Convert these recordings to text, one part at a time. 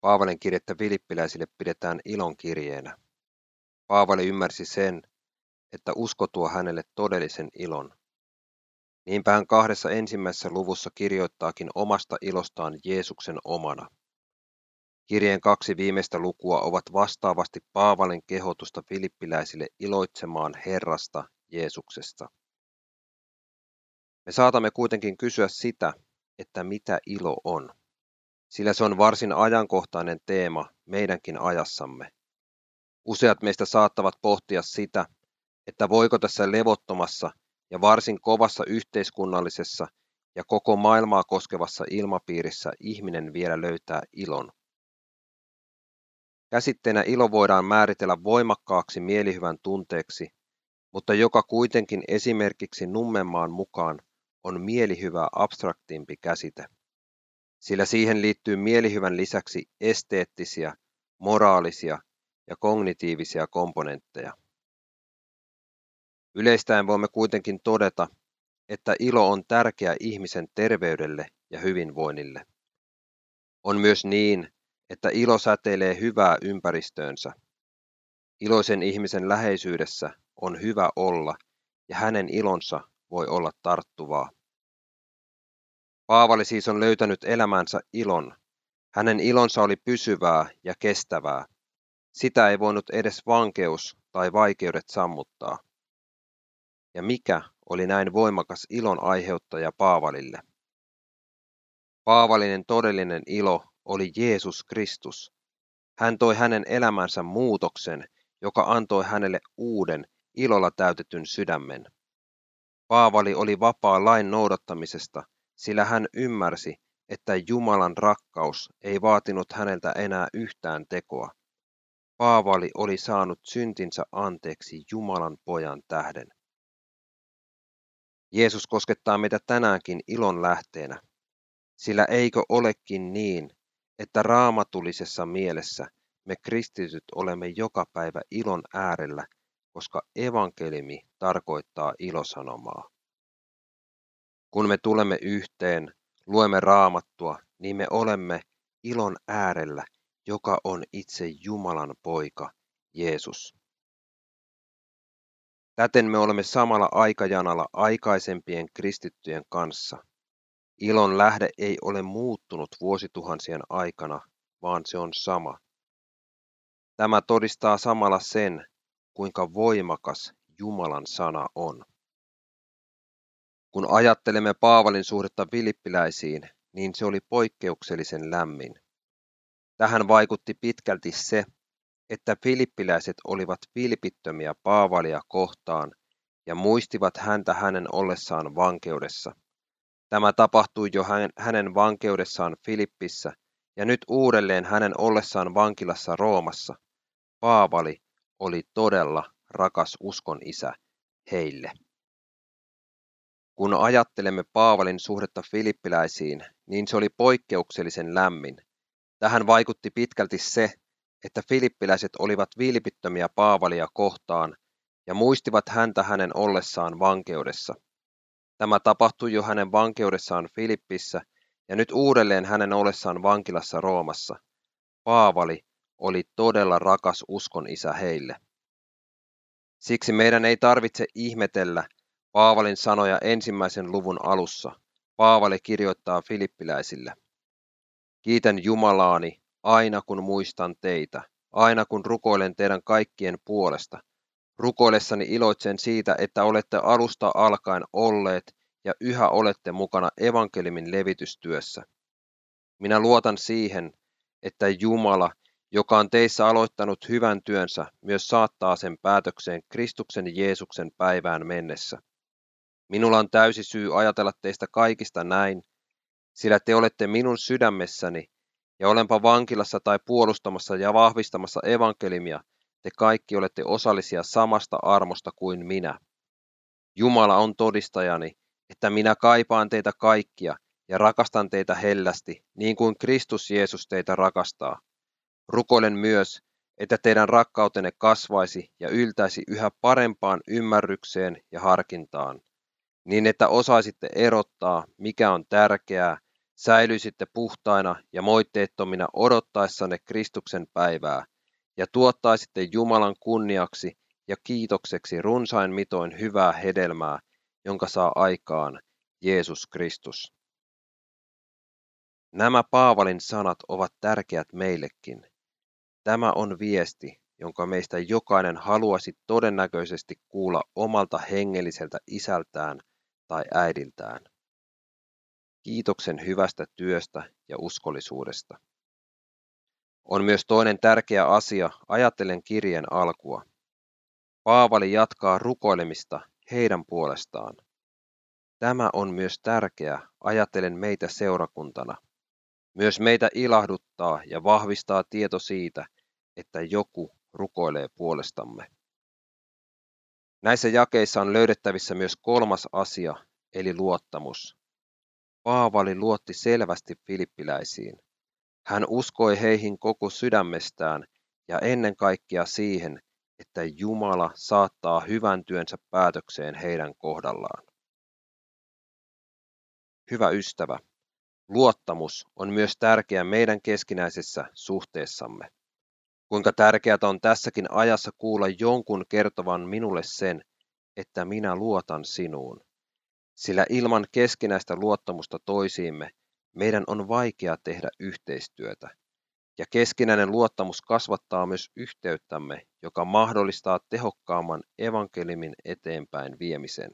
Paavalin kirjettä Filippiläisille pidetään ilon kirjeenä. Paavali ymmärsi sen, että usko tuo hänelle todellisen ilon. Niinpä hän kahdessa ensimmäisessä luvussa kirjoittaakin omasta ilostaan Jeesuksen omana. Kirjeen kaksi viimeistä lukua ovat vastaavasti Paavalin kehotusta filippiläisille iloitsemaan Herrasta Jeesuksesta. Me saatamme kuitenkin kysyä sitä, että mitä ilo on, sillä se on varsin ajankohtainen teema meidänkin ajassamme. Useat meistä saattavat pohtia sitä, että voiko tässä levottomassa ja varsin kovassa yhteiskunnallisessa ja koko maailmaa koskevassa ilmapiirissä ihminen vielä löytää ilon. Käsitteenä ilo voidaan määritellä voimakkaaksi mielihyvän tunteeksi, mutta joka kuitenkin esimerkiksi Nummenmaan mukaan on mielihyvä abstraktimpi käsite, sillä siihen liittyy mielihyvän lisäksi esteettisiä, moraalisia ja kognitiivisia komponentteja. Yleistäen voimme kuitenkin todeta, että ilo on tärkeä ihmisen terveydelle ja hyvinvoinnille. On myös niin, että ilo säteilee hyvää ympäristöönsä. Iloisen ihmisen läheisyydessä on hyvä olla ja hänen ilonsa voi olla tarttuvaa. Paavali siis on löytänyt elämänsä ilon. Hänen ilonsa oli pysyvää ja kestävää. Sitä ei voinut edes vankeus tai vaikeudet sammuttaa. Ja mikä oli näin voimakas ilon aiheuttaja Paavalille? Paavalinen todellinen ilo oli Jeesus Kristus. Hän toi hänen elämänsä muutoksen, joka antoi hänelle uuden, ilolla täytetyn sydämen. Paavali oli vapaa lain noudattamisesta, sillä hän ymmärsi, että Jumalan rakkaus ei vaatinut häneltä enää yhtään tekoa. Paavali oli saanut syntinsä anteeksi Jumalan pojan tähden. Jeesus koskettaa meitä tänäänkin ilon lähteenä, sillä eikö olekin niin, että raamatullisessa mielessä me kristityt olemme joka päivä ilon äärellä, koska evankelimi tarkoittaa ilosanomaa. Kun me tulemme yhteen, luemme raamattua, niin me olemme ilon äärellä, joka on itse Jumalan poika, Jeesus. Täten me olemme samalla aikajanalla aikaisempien kristittyjen kanssa. Ilon lähde ei ole muuttunut vuosituhansien aikana, vaan se on sama. Tämä todistaa samalla sen, kuinka voimakas Jumalan sana on. Kun ajattelemme Paavalin suhdetta vilippiläisiin, niin se oli poikkeuksellisen lämmin. Tähän vaikutti pitkälti se, että filippiläiset olivat vilpittömiä Paavalia kohtaan ja muistivat häntä hänen ollessaan vankeudessa. Tämä tapahtui jo hänen vankeudessaan Filippissä ja nyt uudelleen hänen ollessaan vankilassa Roomassa. Paavali oli todella rakas uskon isä heille. Kun ajattelemme Paavalin suhdetta filippiläisiin, niin se oli poikkeuksellisen lämmin. Tähän vaikutti pitkälti se, että filippiläiset olivat vilpittömiä Paavalia kohtaan ja muistivat häntä hänen ollessaan vankeudessa. Tämä tapahtui jo hänen vankeudessaan Filippissä ja nyt uudelleen hänen ollessaan vankilassa Roomassa. Paavali oli todella rakas uskon isä heille. Siksi meidän ei tarvitse ihmetellä Paavalin sanoja ensimmäisen luvun alussa. Paavali kirjoittaa filippiläisille. Kiitän Jumalaani aina kun muistan teitä, aina kun rukoilen teidän kaikkien puolesta. Rukoillessani iloitsen siitä, että olette alusta alkaen olleet ja yhä olette mukana evankelimin levitystyössä. Minä luotan siihen, että Jumala, joka on teissä aloittanut hyvän työnsä, myös saattaa sen päätökseen Kristuksen Jeesuksen päivään mennessä. Minulla on täysi syy ajatella teistä kaikista näin, sillä te olette minun sydämessäni, ja olenpa vankilassa tai puolustamassa ja vahvistamassa evankelimia, te kaikki olette osallisia samasta armosta kuin minä. Jumala on todistajani, että minä kaipaan teitä kaikkia ja rakastan teitä hellästi, niin kuin Kristus Jeesus teitä rakastaa. Rukoilen myös, että teidän rakkautenne kasvaisi ja yltäisi yhä parempaan ymmärrykseen ja harkintaan, niin että osaisitte erottaa, mikä on tärkeää, säilyisitte puhtaina ja moitteettomina odottaessanne Kristuksen päivää, ja tuottaisitte Jumalan kunniaksi ja kiitokseksi runsain mitoin hyvää hedelmää, jonka saa aikaan Jeesus Kristus. Nämä Paavalin sanat ovat tärkeät meillekin. Tämä on viesti, jonka meistä jokainen haluaisi todennäköisesti kuulla omalta hengelliseltä isältään tai äidiltään. Kiitoksen hyvästä työstä ja uskollisuudesta. On myös toinen tärkeä asia, ajattelen kirjeen alkua. Paavali jatkaa rukoilemista heidän puolestaan. Tämä on myös tärkeä, ajattelen meitä seurakuntana. Myös meitä ilahduttaa ja vahvistaa tieto siitä, että joku rukoilee puolestamme. Näissä jakeissa on löydettävissä myös kolmas asia, eli luottamus. Paavali luotti selvästi filippiläisiin. Hän uskoi heihin koko sydämestään ja ennen kaikkea siihen, että Jumala saattaa hyvän työnsä päätökseen heidän kohdallaan. Hyvä ystävä, luottamus on myös tärkeä meidän keskinäisessä suhteessamme. Kuinka tärkeää on tässäkin ajassa kuulla jonkun kertovan minulle sen, että minä luotan sinuun. Sillä ilman keskinäistä luottamusta toisiimme meidän on vaikea tehdä yhteistyötä. Ja keskinäinen luottamus kasvattaa myös yhteyttämme, joka mahdollistaa tehokkaamman evankelimin eteenpäin viemisen.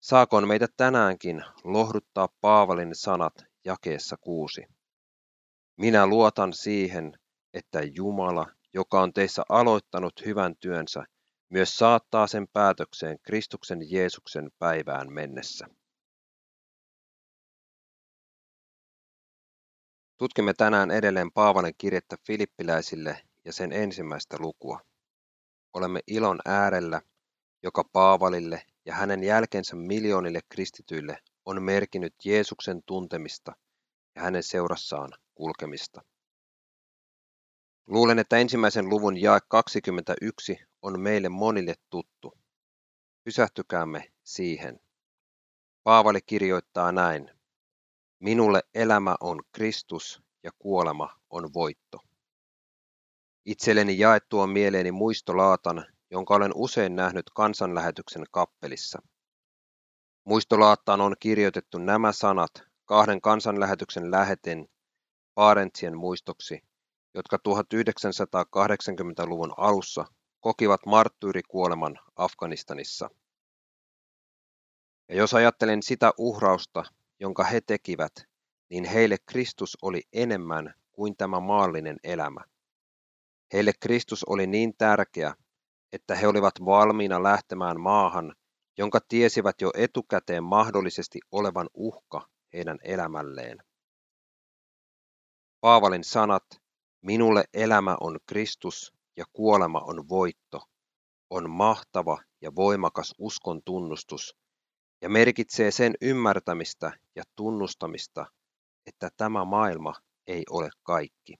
Saakoon meitä tänäänkin lohduttaa Paavalin sanat jakeessa kuusi. Minä luotan siihen, että Jumala, joka on teissä aloittanut hyvän työnsä, myös saattaa sen päätökseen Kristuksen Jeesuksen päivään mennessä. Tutkimme tänään edelleen Paavalin kirjettä Filippiläisille ja sen ensimmäistä lukua. Olemme ilon äärellä, joka Paavalille ja hänen jälkensä miljoonille kristityille on merkinnyt Jeesuksen tuntemista ja hänen seurassaan kulkemista. Luulen, että ensimmäisen luvun jae 21 on meille monille tuttu. Pysähtykäämme siihen. Paavali kirjoittaa näin. Minulle elämä on Kristus ja kuolema on voitto. Itselleni jaettua mieleeni muistolaatan, jonka olen usein nähnyt kansanlähetyksen kappelissa. Muistolaattaan on kirjoitettu nämä sanat kahden kansanlähetyksen läheten Parentsien muistoksi jotka 1980-luvun alussa kokivat marttyyrikuoleman Afganistanissa. Ja jos ajattelen sitä uhrausta, jonka he tekivät, niin heille Kristus oli enemmän kuin tämä maallinen elämä. Heille Kristus oli niin tärkeä, että he olivat valmiina lähtemään maahan, jonka tiesivät jo etukäteen mahdollisesti olevan uhka heidän elämälleen. Paavalin sanat Minulle elämä on Kristus ja kuolema on voitto, on mahtava ja voimakas uskon tunnustus ja merkitsee sen ymmärtämistä ja tunnustamista, että tämä maailma ei ole kaikki.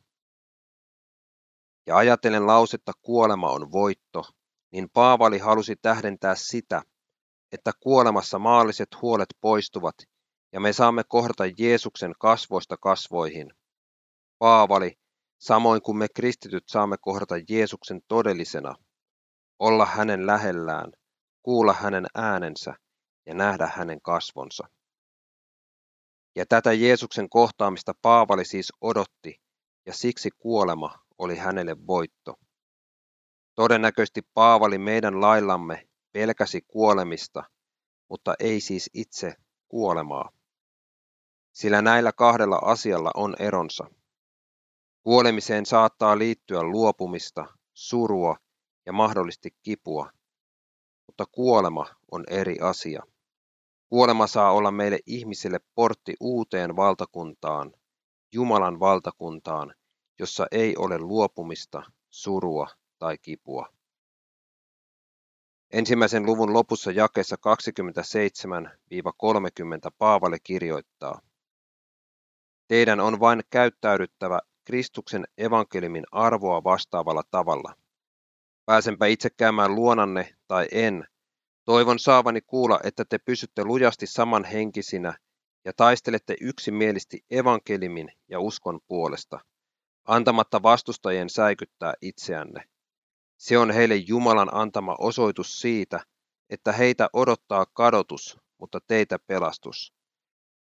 Ja ajatellen lausetta kuolema on voitto, niin Paavali halusi tähdentää sitä, että kuolemassa maalliset huolet poistuvat ja me saamme kohdata Jeesuksen kasvoista kasvoihin. Paavali samoin kuin me kristityt saamme kohdata Jeesuksen todellisena, olla hänen lähellään, kuulla hänen äänensä ja nähdä hänen kasvonsa. Ja tätä Jeesuksen kohtaamista Paavali siis odotti, ja siksi kuolema oli hänelle voitto. Todennäköisesti Paavali meidän laillamme pelkäsi kuolemista, mutta ei siis itse kuolemaa. Sillä näillä kahdella asialla on eronsa. Kuolemiseen saattaa liittyä luopumista, surua ja mahdollisesti kipua, mutta kuolema on eri asia. Kuolema saa olla meille ihmisille portti uuteen valtakuntaan, Jumalan valtakuntaan, jossa ei ole luopumista, surua tai kipua. Ensimmäisen luvun lopussa jakeessa 27-30 Paavali kirjoittaa, Teidän on vain käyttäydyttävä Kristuksen evankeliumin arvoa vastaavalla tavalla. Pääsenpä itse käymään luonanne tai en, toivon saavani kuulla, että te pysytte lujasti samanhenkisinä ja taistelette yksimielisesti evankelimin ja uskon puolesta, antamatta vastustajien säikyttää itseänne. Se on heille Jumalan antama osoitus siitä, että heitä odottaa kadotus, mutta teitä pelastus.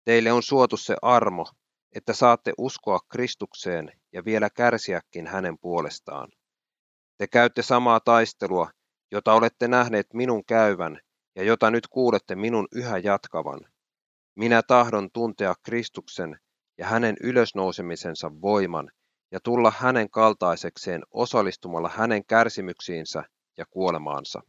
Teille on suotu se armo, että saatte uskoa Kristukseen ja vielä kärsiäkin hänen puolestaan. Te käytte samaa taistelua, jota olette nähneet minun käyvän ja jota nyt kuulette minun yhä jatkavan. Minä tahdon tuntea Kristuksen ja hänen ylösnousemisensa voiman ja tulla hänen kaltaisekseen osallistumalla hänen kärsimyksiinsä ja kuolemaansa.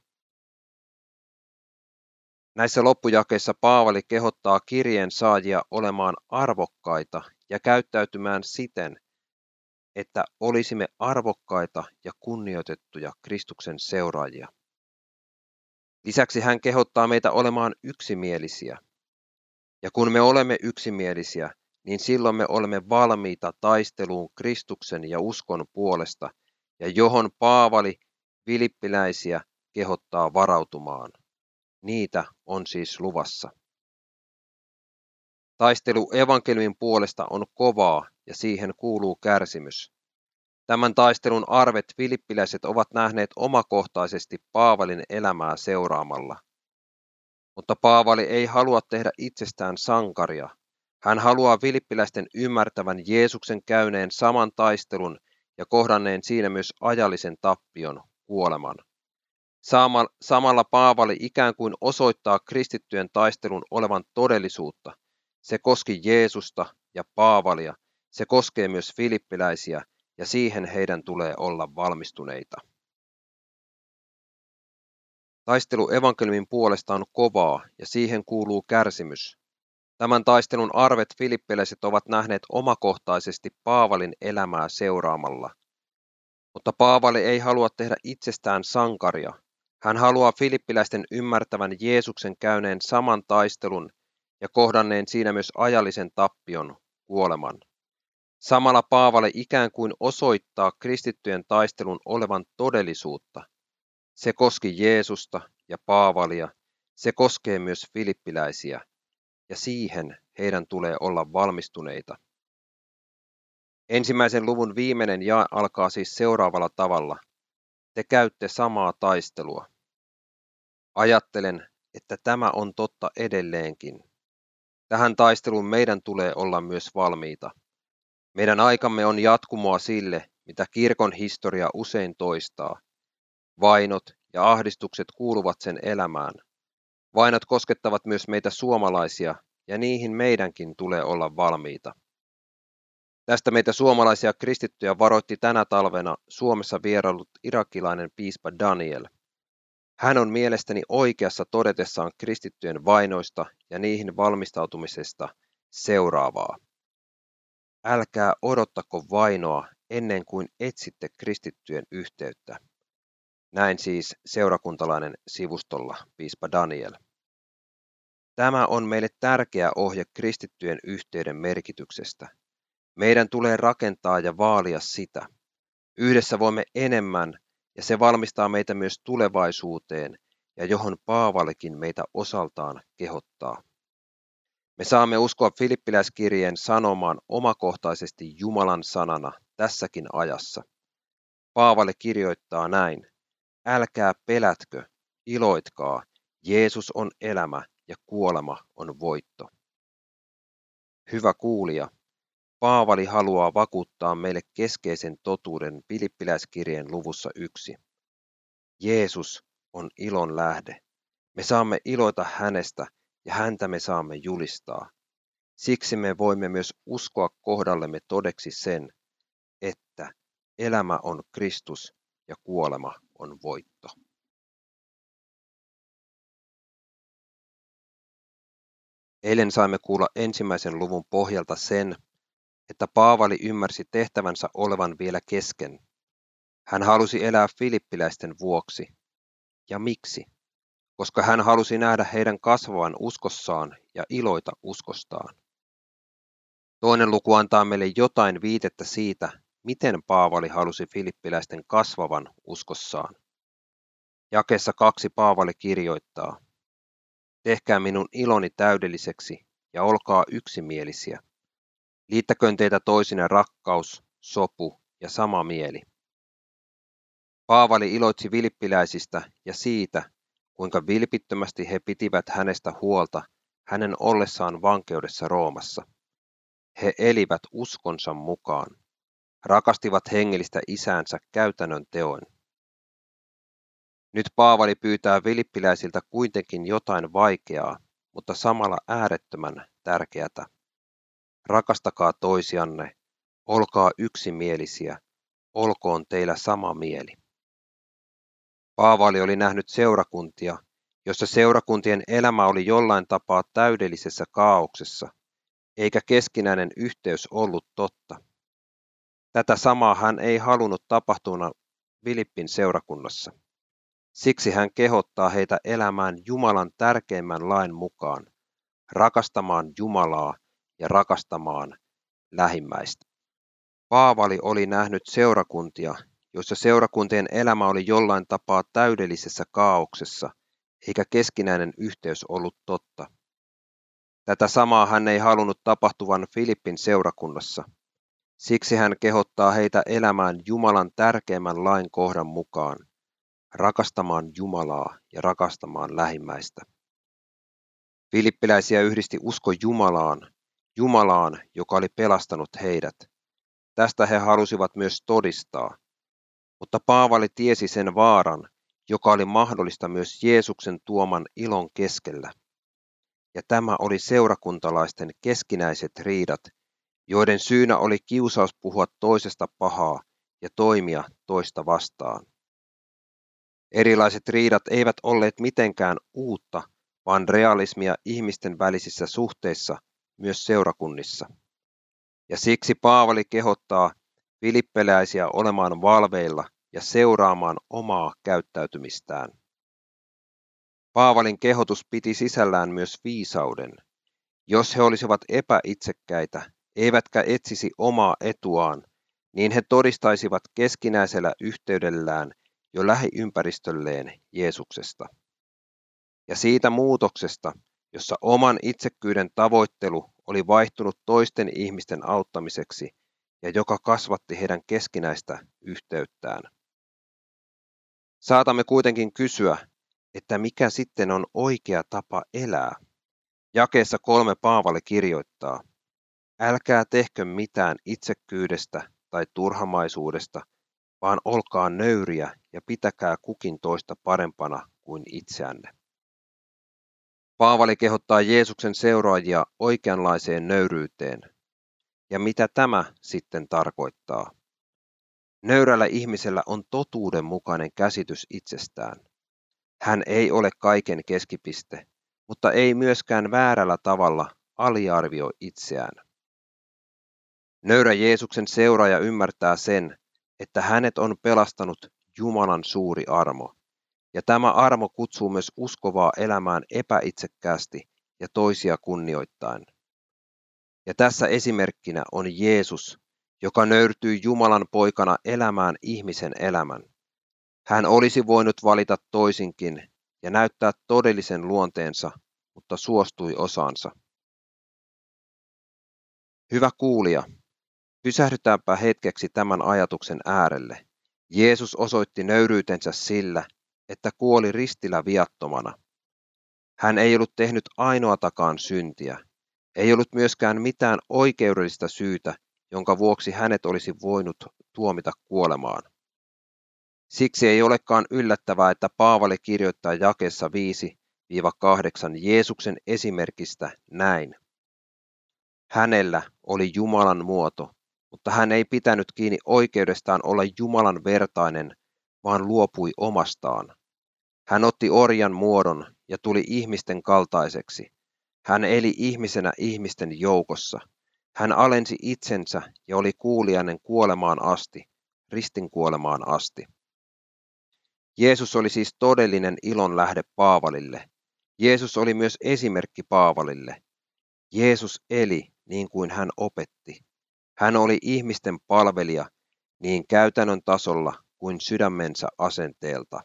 Näissä loppujakeissa Paavali kehottaa kirjeen saajia olemaan arvokkaita ja käyttäytymään siten, että olisimme arvokkaita ja kunnioitettuja Kristuksen seuraajia. Lisäksi hän kehottaa meitä olemaan yksimielisiä. Ja kun me olemme yksimielisiä, niin silloin me olemme valmiita taisteluun Kristuksen ja uskon puolesta, ja johon Paavali vilippiläisiä kehottaa varautumaan. Niitä on siis luvassa. Taistelu evankeliumin puolesta on kovaa ja siihen kuuluu kärsimys. Tämän taistelun arvet filippiläiset ovat nähneet omakohtaisesti Paavalin elämää seuraamalla. Mutta Paavali ei halua tehdä itsestään sankaria. Hän haluaa filippiläisten ymmärtävän Jeesuksen käyneen saman taistelun ja kohdanneen siinä myös ajallisen tappion, kuoleman. Samalla Paavali ikään kuin osoittaa kristittyjen taistelun olevan todellisuutta. Se koski Jeesusta ja Paavalia, se koskee myös filippiläisiä ja siihen heidän tulee olla valmistuneita. Taistelu evankeliumin puolesta on kovaa ja siihen kuuluu kärsimys. Tämän taistelun arvet filippiläiset ovat nähneet omakohtaisesti Paavalin elämää seuraamalla. Mutta Paavali ei halua tehdä itsestään sankaria. Hän haluaa filippiläisten ymmärtävän Jeesuksen käyneen saman taistelun ja kohdanneen siinä myös ajallisen tappion, kuoleman. Samalla Paavali ikään kuin osoittaa kristittyjen taistelun olevan todellisuutta. Se koski Jeesusta ja Paavalia, se koskee myös filippiläisiä, ja siihen heidän tulee olla valmistuneita. Ensimmäisen luvun viimeinen jae alkaa siis seuraavalla tavalla. Te käytte samaa taistelua. Ajattelen, että tämä on totta edelleenkin. Tähän taisteluun meidän tulee olla myös valmiita. Meidän aikamme on jatkumoa sille, mitä kirkon historia usein toistaa. Vainot ja ahdistukset kuuluvat sen elämään. Vainot koskettavat myös meitä suomalaisia, ja niihin meidänkin tulee olla valmiita. Tästä meitä suomalaisia kristittyjä varoitti tänä talvena Suomessa vierailut irakilainen piispa Daniel. Hän on mielestäni oikeassa todetessaan kristittyjen vainoista ja niihin valmistautumisesta seuraavaa. Älkää odottako vainoa ennen kuin etsitte kristittyjen yhteyttä. Näin siis seurakuntalainen sivustolla piispa Daniel. Tämä on meille tärkeä ohje kristittyjen yhteyden merkityksestä. Meidän tulee rakentaa ja vaalia sitä. Yhdessä voimme enemmän ja se valmistaa meitä myös tulevaisuuteen ja johon Paavalikin meitä osaltaan kehottaa. Me saamme uskoa Filippiläiskirjeen sanomaan omakohtaisesti Jumalan sanana tässäkin ajassa. Paavali kirjoittaa näin, älkää pelätkö, iloitkaa, Jeesus on elämä ja kuolema on voitto. Hyvä kuulija, Paavali haluaa vakuuttaa meille keskeisen totuuden Filippiläiskirjeen luvussa yksi. Jeesus on ilon lähde. Me saamme iloita hänestä ja häntä me saamme julistaa. Siksi me voimme myös uskoa kohdallemme todeksi sen, että elämä on Kristus ja kuolema on voitto. Eilen saimme kuulla ensimmäisen luvun pohjalta sen, Paavali ymmärsi tehtävänsä olevan vielä kesken. Hän halusi elää filippiläisten vuoksi. Ja miksi? Koska hän halusi nähdä heidän kasvavan uskossaan ja iloita uskostaan. Toinen luku antaa meille jotain viitettä siitä, miten Paavali halusi filippiläisten kasvavan uskossaan. Jakessa kaksi Paavali kirjoittaa, Tehkää minun iloni täydelliseksi ja olkaa yksimielisiä. Liittäköön teitä toisine rakkaus, sopu ja sama mieli. Paavali iloitsi vilppiläisistä ja siitä, kuinka vilpittömästi he pitivät hänestä huolta hänen ollessaan vankeudessa Roomassa. He elivät uskonsa mukaan, rakastivat hengellistä isäänsä käytännön teoin. Nyt Paavali pyytää vilippiläisiltä kuitenkin jotain vaikeaa, mutta samalla äärettömän tärkeätä. Rakastakaa toisianne, olkaa yksimielisiä, olkoon teillä sama mieli. Paavali oli nähnyt seurakuntia, jossa seurakuntien elämä oli jollain tapaa täydellisessä kaauksessa, eikä keskinäinen yhteys ollut totta. Tätä samaa hän ei halunnut tapahtuna Filippin seurakunnassa. Siksi hän kehottaa heitä elämään Jumalan tärkeimmän lain mukaan, rakastamaan Jumalaa ja rakastamaan lähimmäistä. Paavali oli nähnyt seurakuntia, joissa seurakuntien elämä oli jollain tapaa täydellisessä kaauksessa, eikä keskinäinen yhteys ollut totta. Tätä samaa hän ei halunnut tapahtuvan Filippin seurakunnassa. Siksi hän kehottaa heitä elämään Jumalan tärkeimmän lain kohdan mukaan, rakastamaan Jumalaa ja rakastamaan lähimmäistä. Filippiläisiä yhdisti usko Jumalaan, Jumalaan, joka oli pelastanut heidät. Tästä he halusivat myös todistaa. Mutta Paavali tiesi sen vaaran, joka oli mahdollista myös Jeesuksen tuoman ilon keskellä. Ja tämä oli seurakuntalaisten keskinäiset riidat, joiden syynä oli kiusaus puhua toisesta pahaa ja toimia toista vastaan. Erilaiset riidat eivät olleet mitenkään uutta, vaan realismia ihmisten välisissä suhteissa, myös seurakunnissa. Ja siksi Paavali kehottaa filippeläisiä olemaan valveilla ja seuraamaan omaa käyttäytymistään. Paavalin kehotus piti sisällään myös viisauden. Jos he olisivat epäitsekkäitä, eivätkä etsisi omaa etuaan, niin he todistaisivat keskinäisellä yhteydellään jo lähiympäristölleen Jeesuksesta. Ja siitä muutoksesta, jossa oman itsekkyyden tavoittelu oli vaihtunut toisten ihmisten auttamiseksi ja joka kasvatti heidän keskinäistä yhteyttään. Saatamme kuitenkin kysyä, että mikä sitten on oikea tapa elää. Jakeessa kolme Paavali kirjoittaa, älkää tehkö mitään itsekkyydestä tai turhamaisuudesta, vaan olkaa nöyriä ja pitäkää kukin toista parempana kuin itseänne. Paavali kehottaa Jeesuksen seuraajia oikeanlaiseen nöyryyteen. Ja mitä tämä sitten tarkoittaa? Nöyrällä ihmisellä on totuudenmukainen käsitys itsestään. Hän ei ole kaiken keskipiste, mutta ei myöskään väärällä tavalla aliarvioi itseään. Nöyrä Jeesuksen seuraaja ymmärtää sen, että hänet on pelastanut Jumalan suuri armo. Ja tämä armo kutsuu myös uskovaa elämään epäitsekkäästi ja toisia kunnioittain. Ja tässä esimerkkinä on Jeesus, joka nöyrtyi Jumalan poikana elämään ihmisen elämän. Hän olisi voinut valita toisinkin ja näyttää todellisen luonteensa, mutta suostui osaansa. Hyvä kuulija, pysähdytäänpä hetkeksi tämän ajatuksen äärelle. Jeesus osoitti nöyryytensä sillä, että kuoli ristillä viattomana. Hän ei ollut tehnyt ainoatakaan syntiä, ei ollut myöskään mitään oikeudellista syytä, jonka vuoksi hänet olisi voinut tuomita kuolemaan. Siksi ei olekaan yllättävää, että Paavali kirjoittaa jakessa 5-8 Jeesuksen esimerkistä näin. Hänellä oli Jumalan muoto, mutta hän ei pitänyt kiinni oikeudestaan olla Jumalan vertainen, vaan luopui omastaan. Hän otti orjan muodon ja tuli ihmisten kaltaiseksi. Hän eli ihmisenä ihmisten joukossa. Hän alensi itsensä ja oli kuulijainen kuolemaan asti, ristin kuolemaan asti. Jeesus oli siis todellinen ilon lähde Paavalille. Jeesus oli myös esimerkki Paavalille. Jeesus eli niin kuin hän opetti. Hän oli ihmisten palvelija niin käytännön tasolla kuin sydämensä asenteelta.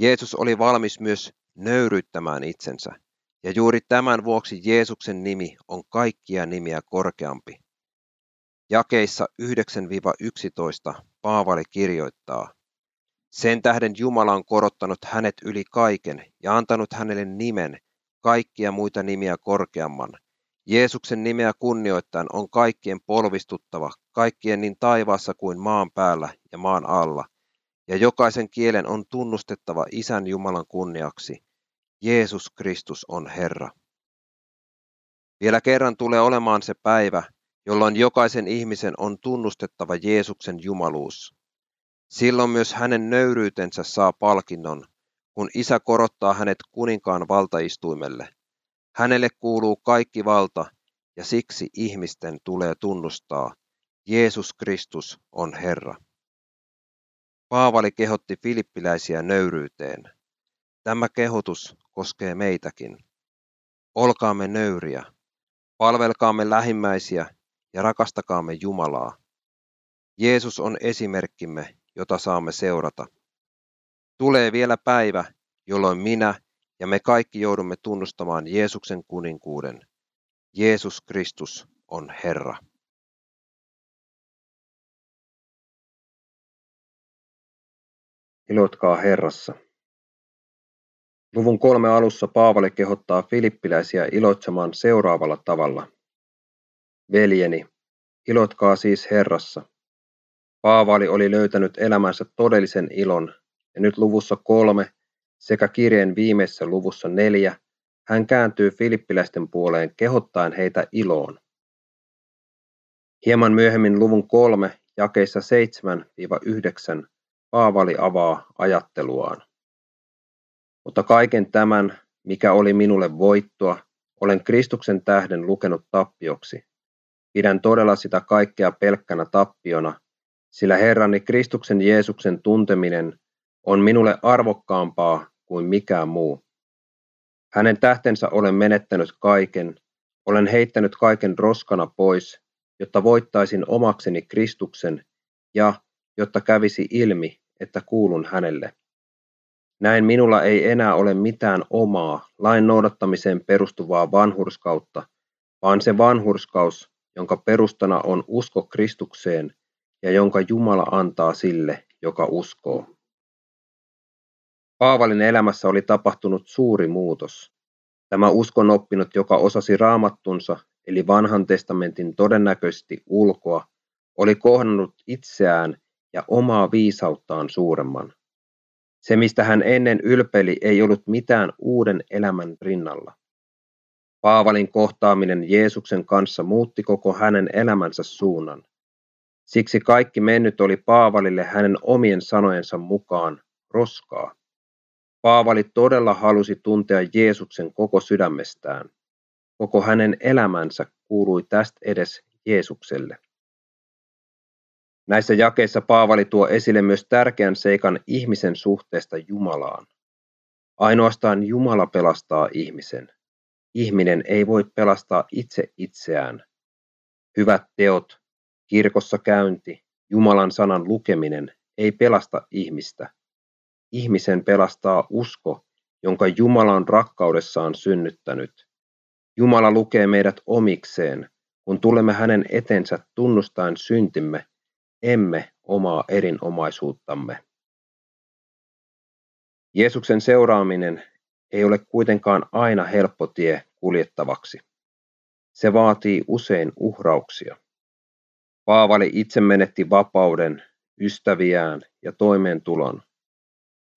Jeesus oli valmis myös nöyryyttämään itsensä. Ja juuri tämän vuoksi Jeesuksen nimi on kaikkia nimiä korkeampi. Jakeissa 9-11 Paavali kirjoittaa, Sen tähden Jumala on korottanut hänet yli kaiken ja antanut hänelle nimen, kaikkia muita nimiä korkeamman. Jeesuksen nimeä kunnioittaen on kaikkien polvistuttava, kaikkien niin taivaassa kuin maan päällä ja maan alla, ja jokaisen kielen on tunnustettava Isän Jumalan kunniaksi. Jeesus Kristus on Herra. Vielä kerran tulee olemaan se päivä, jolloin jokaisen ihmisen on tunnustettava Jeesuksen jumaluus. Silloin myös hänen nöyryytensä saa palkinnon, kun isä korottaa hänet kuninkaan valtaistuimelle. Hänelle kuuluu kaikki valta, ja siksi ihmisten tulee tunnustaa, Jeesus Kristus on Herra. Paavali kehotti filippiläisiä nöyryyteen. Tämä kehotus koskee meitäkin. Olkaamme nöyriä, palvelkaamme lähimmäisiä ja rakastakaamme Jumalaa. Jeesus on esimerkkimme, jota saamme seurata. Tulee vielä päivä, jolloin minä ja me kaikki joudumme tunnustamaan Jeesuksen kuninkuuden. Jeesus Kristus on Herra. Ilotkaa Herrassa. Luvun kolme alussa Paavali kehottaa filippiläisiä iloitsemaan seuraavalla tavalla. Veljeni, ilotkaa siis Herrassa. Paavali oli löytänyt elämänsä todellisen ilon, ja nyt luvussa kolme sekä kirjeen viimeisessä luvussa neljä hän kääntyy filippiläisten puoleen kehottaen heitä iloon. Hieman myöhemmin luvun kolme jakeissa 7-9 Paavali avaa ajatteluaan. Mutta kaiken tämän, mikä oli minulle voittoa, olen Kristuksen tähden lukenut tappioksi. Pidän todella sitä kaikkea pelkkänä tappiona, sillä Herrani Kristuksen Jeesuksen tunteminen on minulle arvokkaampaa kuin mikään muu. Hänen tähtensä olen menettänyt kaiken, olen heittänyt kaiken roskana pois, jotta voittaisin omakseni Kristuksen ja jotta kävisi ilmi, että kuulun hänelle. Näin minulla ei enää ole mitään omaa, lain noudattamiseen perustuvaa vanhurskautta, vaan se vanhurskaus, jonka perustana on usko Kristukseen ja jonka Jumala antaa sille, joka uskoo. Paavalin elämässä oli tapahtunut suuri muutos. Tämä uskonoppinut, joka osasi raamattunsa, eli vanhan testamentin todennäköisesti ulkoa, oli kohdannut itseään ja omaa viisauttaan suuremman. Se, mistä hän ennen ylpeli, ei ollut mitään uuden elämän rinnalla. Paavalin kohtaaminen Jeesuksen kanssa muutti koko hänen elämänsä suunnan. Siksi kaikki mennyt oli Paavalille hänen omien sanojensa mukaan roskaa. Paavali todella halusi tuntea Jeesuksen koko sydämestään. Koko hänen elämänsä kuului tästä edes Jeesukselle. Näissä jakeissa Paavali tuo esille myös tärkeän seikan ihmisen suhteesta Jumalaan. Ainoastaan Jumala pelastaa ihmisen. Ihminen ei voi pelastaa itse itseään. Hyvät teot, kirkossa käynti, Jumalan sanan lukeminen ei pelasta ihmistä. Ihmisen pelastaa usko, jonka Jumala on rakkaudessaan synnyttänyt. Jumala lukee meidät omikseen, kun tulemme hänen etensä tunnustaen syntimme, emme omaa erinomaisuuttamme. Jeesuksen seuraaminen ei ole kuitenkaan aina helppo tie kuljettavaksi. Se vaatii usein uhrauksia. Paavali itse menetti vapauden, ystäviään ja toimeentulon.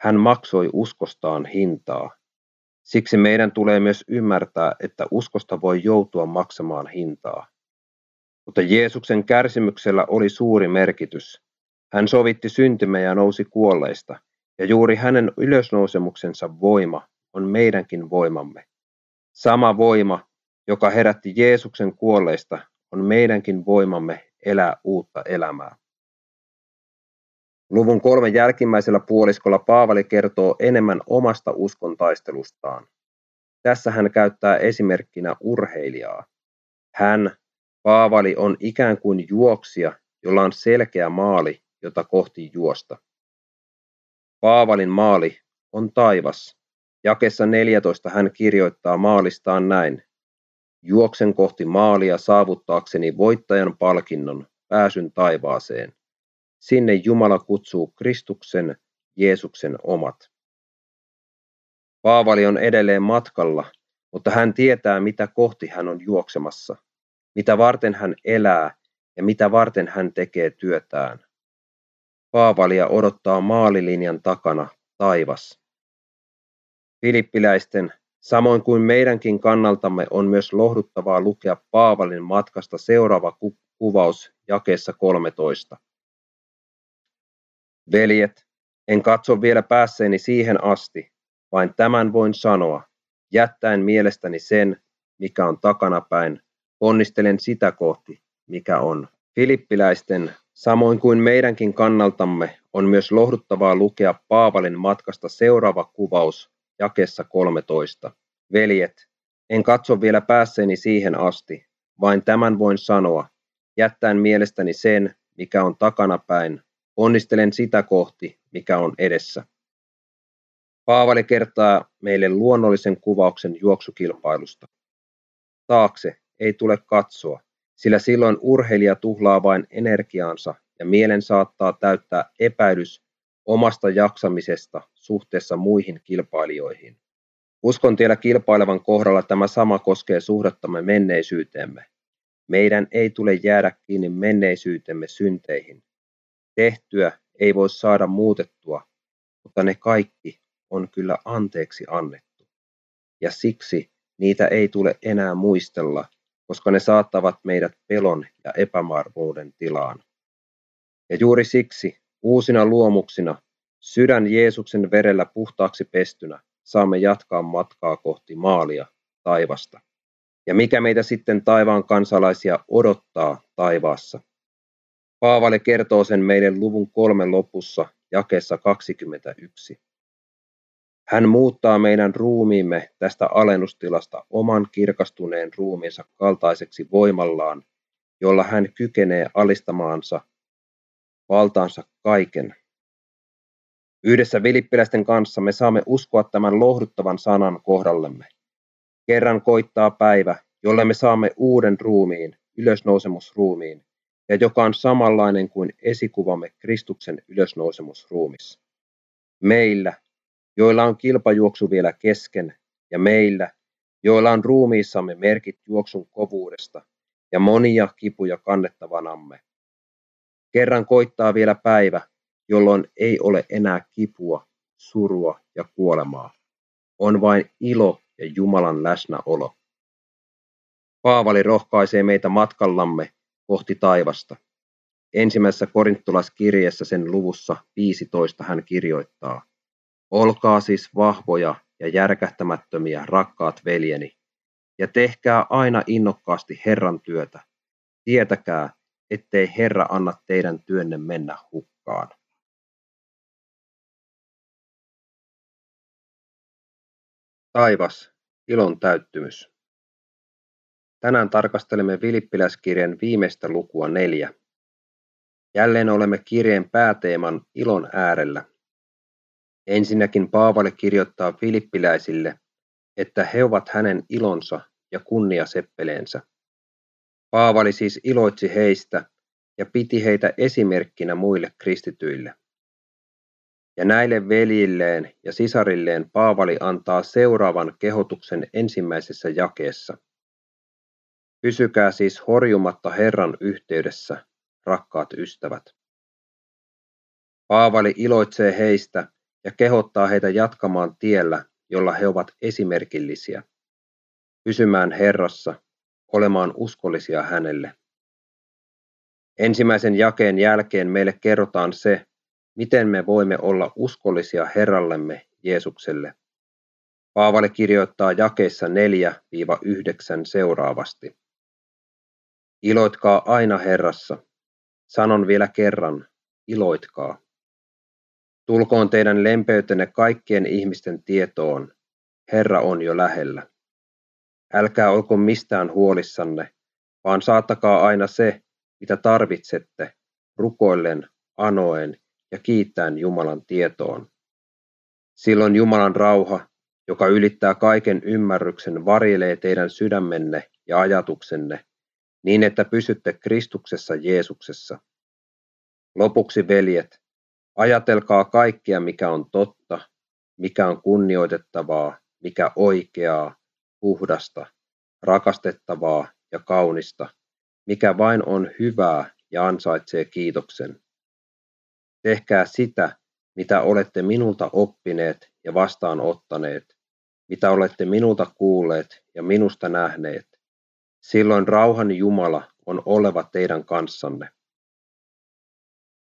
Hän maksoi uskostaan hintaa. Siksi meidän tulee myös ymmärtää, että uskosta voi joutua maksamaan hintaa. Mutta Jeesuksen kärsimyksellä oli suuri merkitys. Hän sovitti syntimme ja nousi kuolleista, ja juuri hänen ylösnousemuksensa voima on meidänkin voimamme. Sama voima, joka herätti Jeesuksen kuolleista, on meidänkin voimamme elää uutta elämää. Luvun kolme jälkimmäisellä puoliskolla Paavali kertoo enemmän omasta uskon taistelustaan. Tässä hän käyttää esimerkkinä urheilijaa. Hän, Paavali, on ikään kuin juoksija, jolla on selkeä maali, jota kohti juosta. Paavalin maali on taivas. Jakessa 14 hän kirjoittaa maalistaan näin. Juoksen kohti maalia saavuttaakseni voittajan palkinnon, pääsyn taivaaseen. Sinne Jumala kutsuu Kristuksen, Jeesuksen omat. Paavali on edelleen matkalla, mutta hän tietää, mitä kohti hän on juoksemassa, mitä varten hän elää ja mitä varten hän tekee työtään. Paavalia odottaa maalilinjan takana taivas. Filippiläisten, samoin kuin meidänkin kannaltamme on myös lohduttavaa lukea Paavalin matkasta seuraava ku- kuvaus jakeessa 13. Veljet, en katso vielä päässeeni siihen asti, vain tämän voin sanoa, jättäen mielestäni sen, mikä on takanapäin, onnistelen sitä kohti, mikä on. Filippiläisten, samoin kuin meidänkin kannaltamme, on myös lohduttavaa lukea Paavalin matkasta seuraava kuvaus jakessa 13. Veljet, en katso vielä päässeeni siihen asti, vain tämän voin sanoa, jättäen mielestäni sen, mikä on takanapäin, onnistelen sitä kohti, mikä on edessä. Paavali kertaa meille luonnollisen kuvauksen juoksukilpailusta. Taakse ei tule katsoa, sillä silloin urheilija tuhlaa vain energiaansa ja mielen saattaa täyttää epäilys omasta jaksamisesta suhteessa muihin kilpailijoihin. Uskon tiellä kilpailevan kohdalla tämä sama koskee suhdettamme menneisyyteemme. Meidän ei tule jäädä kiinni menneisyytemme synteihin. Tehtyä ei voi saada muutettua, mutta ne kaikki on kyllä anteeksi annettu. Ja siksi niitä ei tule enää muistella, koska ne saattavat meidät pelon ja epävarmuuden tilaan. Ja juuri siksi uusina luomuksina, sydän Jeesuksen verellä puhtaaksi pestynä, saamme jatkaa matkaa kohti maalia, taivasta. Ja mikä meitä sitten taivaan kansalaisia odottaa taivaassa? Paavali kertoo sen meille luvun kolmen lopussa jakeessa 21. Hän muuttaa meidän ruumiimme tästä alennustilasta oman kirkastuneen ruumiinsa kaltaiseksi voimallaan, jolla hän kykenee alistamaansa valtaansa kaiken. Yhdessä vilippiläisten kanssa me saamme uskoa tämän lohduttavan sanan kohdallemme. Kerran koittaa päivä, jolle me saamme uuden ruumiin, ylösnousemusruumiin, ja joka on samanlainen kuin esikuvamme Kristuksen ylösnousemusruumissa. Meillä, joilla on kilpajuoksu vielä kesken, ja meillä, joilla on ruumiissamme merkit juoksun kovuudesta ja monia kipuja kannettavanamme. Kerran koittaa vielä päivä, jolloin ei ole enää kipua, surua ja kuolemaa. On vain ilo ja Jumalan läsnäolo. Paavali rohkaisee meitä matkallamme kohti taivasta. Ensimmäisessä korintolaiskirjeessä sen luvussa 15 hän kirjoittaa, Olkaa siis vahvoja ja järkähtämättömiä, rakkaat veljeni, ja tehkää aina innokkaasti Herran työtä. Tietäkää, ettei Herra anna teidän työnne mennä hukkaan. Taivas, ilon täyttymys. Tänään tarkastelemme Filippiläiskirjan viimeistä lukua neljä. Jälleen olemme kirjeen pääteeman ilon äärellä. Ensinnäkin Paavali kirjoittaa filippiläisille, että he ovat hänen ilonsa ja kunniaseppeleensä. Paavali siis iloitsi heistä ja piti heitä esimerkkinä muille kristityille. Ja näille veljilleen ja sisarilleen Paavali antaa seuraavan kehotuksen ensimmäisessä jakeessa. Pysykää siis horjumatta Herran yhteydessä, rakkaat ystävät. Paavali iloitsee heistä ja kehottaa heitä jatkamaan tiellä, jolla he ovat esimerkillisiä, pysymään Herrassa, olemaan uskollisia hänelle. Ensimmäisen jakeen jälkeen meille kerrotaan se, miten me voimme olla uskollisia Herrallemme Jeesukselle. Paavali kirjoittaa jakeessa 4-9 seuraavasti. Iloitkaa aina Herrassa. Sanon vielä kerran, iloitkaa. Tulkoon teidän lempeytenne kaikkien ihmisten tietoon. Herra on jo lähellä. Älkää olko mistään huolissanne, vaan saattakaa aina se, mitä tarvitsette, rukoillen, anoen ja kiittäen Jumalan tietoon. Silloin Jumalan rauha, joka ylittää kaiken ymmärryksen, varjelee teidän sydämenne ja ajatuksenne, niin että pysytte Kristuksessa Jeesuksessa. Lopuksi, veljet, ajatelkaa kaikkea, mikä on totta, mikä on kunnioitettavaa, mikä oikeaa, puhdasta, rakastettavaa ja kaunista, mikä vain on hyvää ja ansaitsee kiitoksen. Tehkää sitä, mitä olette minulta oppineet ja vastaanottaneet, mitä olette minulta kuulleet ja minusta nähneet. Silloin rauhan Jumala on oleva teidän kanssanne.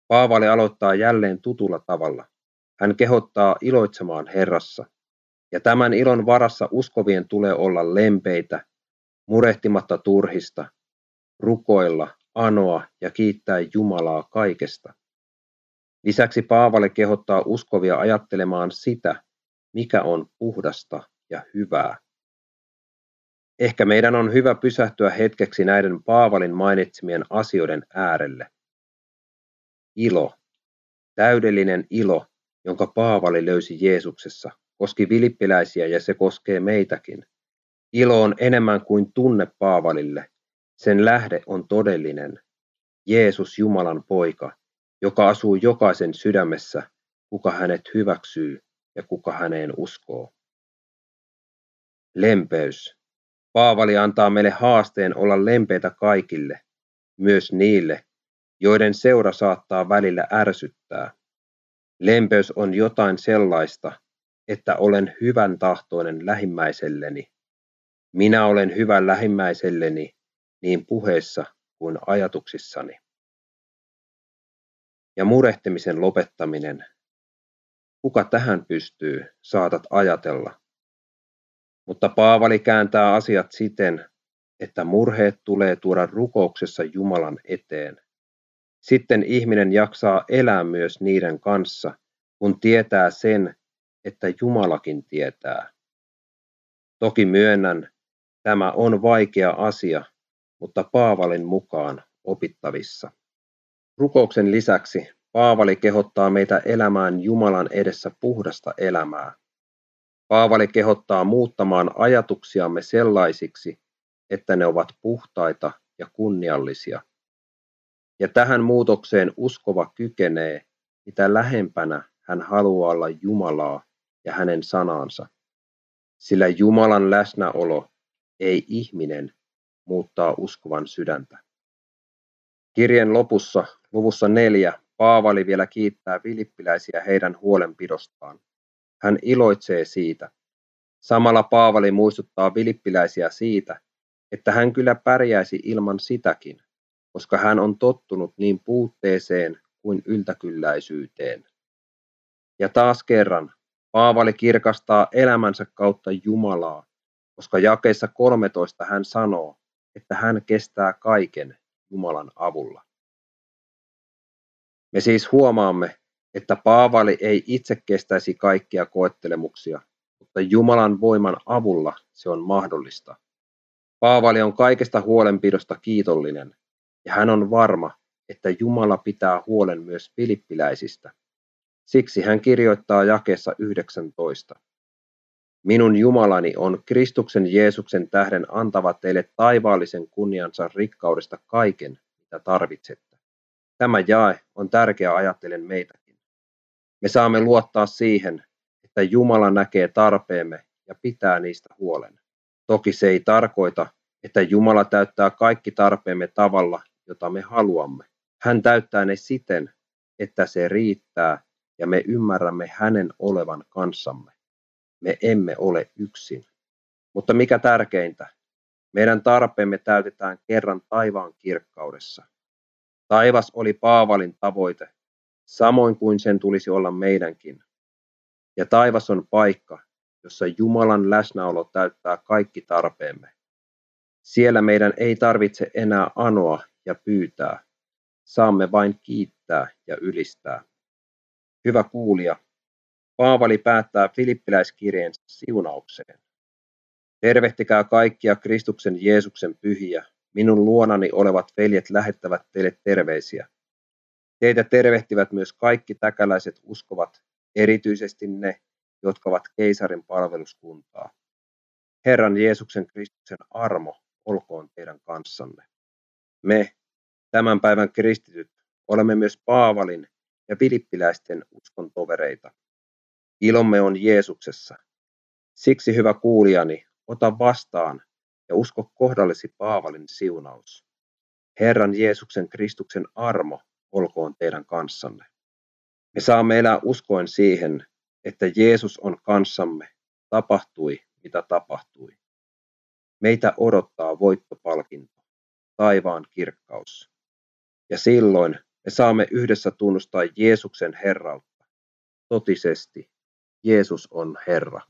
Paavali aloittaa jälleen tutulla tavalla. Hän kehottaa iloitsemaan Herrassa. Ja tämän ilon varassa uskovien tulee olla lempeitä, murehtimatta turhista, rukoilla, anoa ja kiittää Jumalaa kaikesta. Lisäksi Paavali kehottaa uskovia ajattelemaan sitä, mikä on puhdasta ja hyvää. Ehkä meidän on hyvä pysähtyä hetkeksi näiden Paavalin mainitsemien asioiden äärelle. Ilo, täydellinen ilo, jonka Paavali löysi Jeesuksessa, koski vilippiläisiä ja se koskee meitäkin. Ilo on enemmän kuin tunne Paavalille. Sen lähde on todellinen. Jeesus Jumalan poika, joka asuu jokaisen sydämessä, kuka hänet hyväksyy ja kuka häneen uskoo. Lempeys. Paavali antaa meille haasteen olla lempeitä kaikille, myös niille, joiden seura saattaa välillä ärsyttää. Lempeys on jotain sellaista, että olen hyvän tahtoinen lähimmäiselleni. Minä olen hyvä lähimmäiselleni niin puheessa kuin ajatuksissani. Ja murehtimisen lopettaminen. Kuka tähän pystyy, saatat ajatella. Mutta Paavali kääntää asiat siten, että murheet tulee tuoda rukouksessa Jumalan eteen. Sitten ihminen jaksaa elää myös niiden kanssa, kun tietää sen, että Jumalakin tietää. Toki myönnän, tämä on vaikea asia, mutta Paavalin mukaan opittavissa. Rukouksen lisäksi Paavali kehottaa meitä elämään Jumalan edessä puhdasta elämää. Paavali kehottaa muuttamaan ajatuksiamme sellaisiksi, että ne ovat puhtaita ja kunniallisia. Ja tähän muutokseen uskova kykenee, mitä lähempänä hän haluaa olla Jumalaa ja hänen sanansa. Sillä Jumalan läsnäolo, ei ihminen, muuttaa uskovan sydäntä. Kirjeen lopussa, luvussa neljä, Paavali vielä kiittää vilippiläisiä heidän huolenpidostaan. Hän iloitsee siitä. Samalla Paavali muistuttaa vilippiläisiä siitä, että hän kyllä pärjäisi ilman sitäkin, koska hän on tottunut niin puutteeseen kuin yltäkylläisyyteen. Ja taas kerran, Paavali kirkastaa elämänsä kautta Jumalaa, koska jakeessa 13 hän sanoo, että hän kestää kaiken Jumalan avulla. Me siis huomaamme, että Paavali ei itse kestäisi kaikkia koettelemuksia, mutta Jumalan voiman avulla se on mahdollista. Paavali on kaikesta huolenpidosta kiitollinen, ja hän on varma, että Jumala pitää huolen myös filippiläisistä. Siksi hän kirjoittaa jakeessa 19. Minun Jumalani on Kristuksen Jeesuksen tähden antava teille taivaallisen kunniansa rikkaudesta kaiken, mitä tarvitsette. Tämä jae on tärkeä ajattelen meitäkin. Me saamme luottaa siihen, että Jumala näkee tarpeemme ja pitää niistä huolen. Toki se ei tarkoita, että Jumala täyttää kaikki tarpeemme tavalla, jota me haluamme. Hän täyttää ne siten, että se riittää ja me ymmärrämme hänen olevan kanssamme. Me emme ole yksin. Mutta mikä tärkeintä, meidän tarpeemme täytetään kerran taivaan kirkkaudessa. Taivas oli Paavalin tavoite, samoin kuin sen tulisi olla meidänkin. Ja taivas on paikka, jossa Jumalan läsnäolo täyttää kaikki tarpeemme. Siellä meidän ei tarvitse enää anoa ja pyytää. Saamme vain kiittää ja ylistää. Hyvä kuulija, Paavali päättää filippiläiskirjeensä siunaukseen. Tervehtikää kaikkia Kristuksen Jeesuksen pyhiä. Minun luonani olevat veljet lähettävät teille terveisiä. Teitä tervehtivät myös kaikki täkäläiset uskovat, erityisesti ne, jotka ovat keisarin palveluskuntaa. Herran Jeesuksen Kristuksen armo olkoon teidän kanssanne. Me, tämän päivän kristityt, olemme myös Paavalin ja filippiläisten uskon tovereita. Ilomme on Jeesuksessa. Siksi hyvä kuulijani, ota vastaan ja usko kohdallesi Paavalin siunaus. Herran Jeesuksen Kristuksen armo olkoon teidän kanssanne. Me saamme elää uskoen siihen, että Jeesus on kanssamme, tapahtui mitä tapahtui. Meitä odottaa voittopalkinto, taivaan kirkkaus. Ja silloin me saamme yhdessä tunnustaa Jeesuksen herrautta. Totisesti, Jeesus on Herra.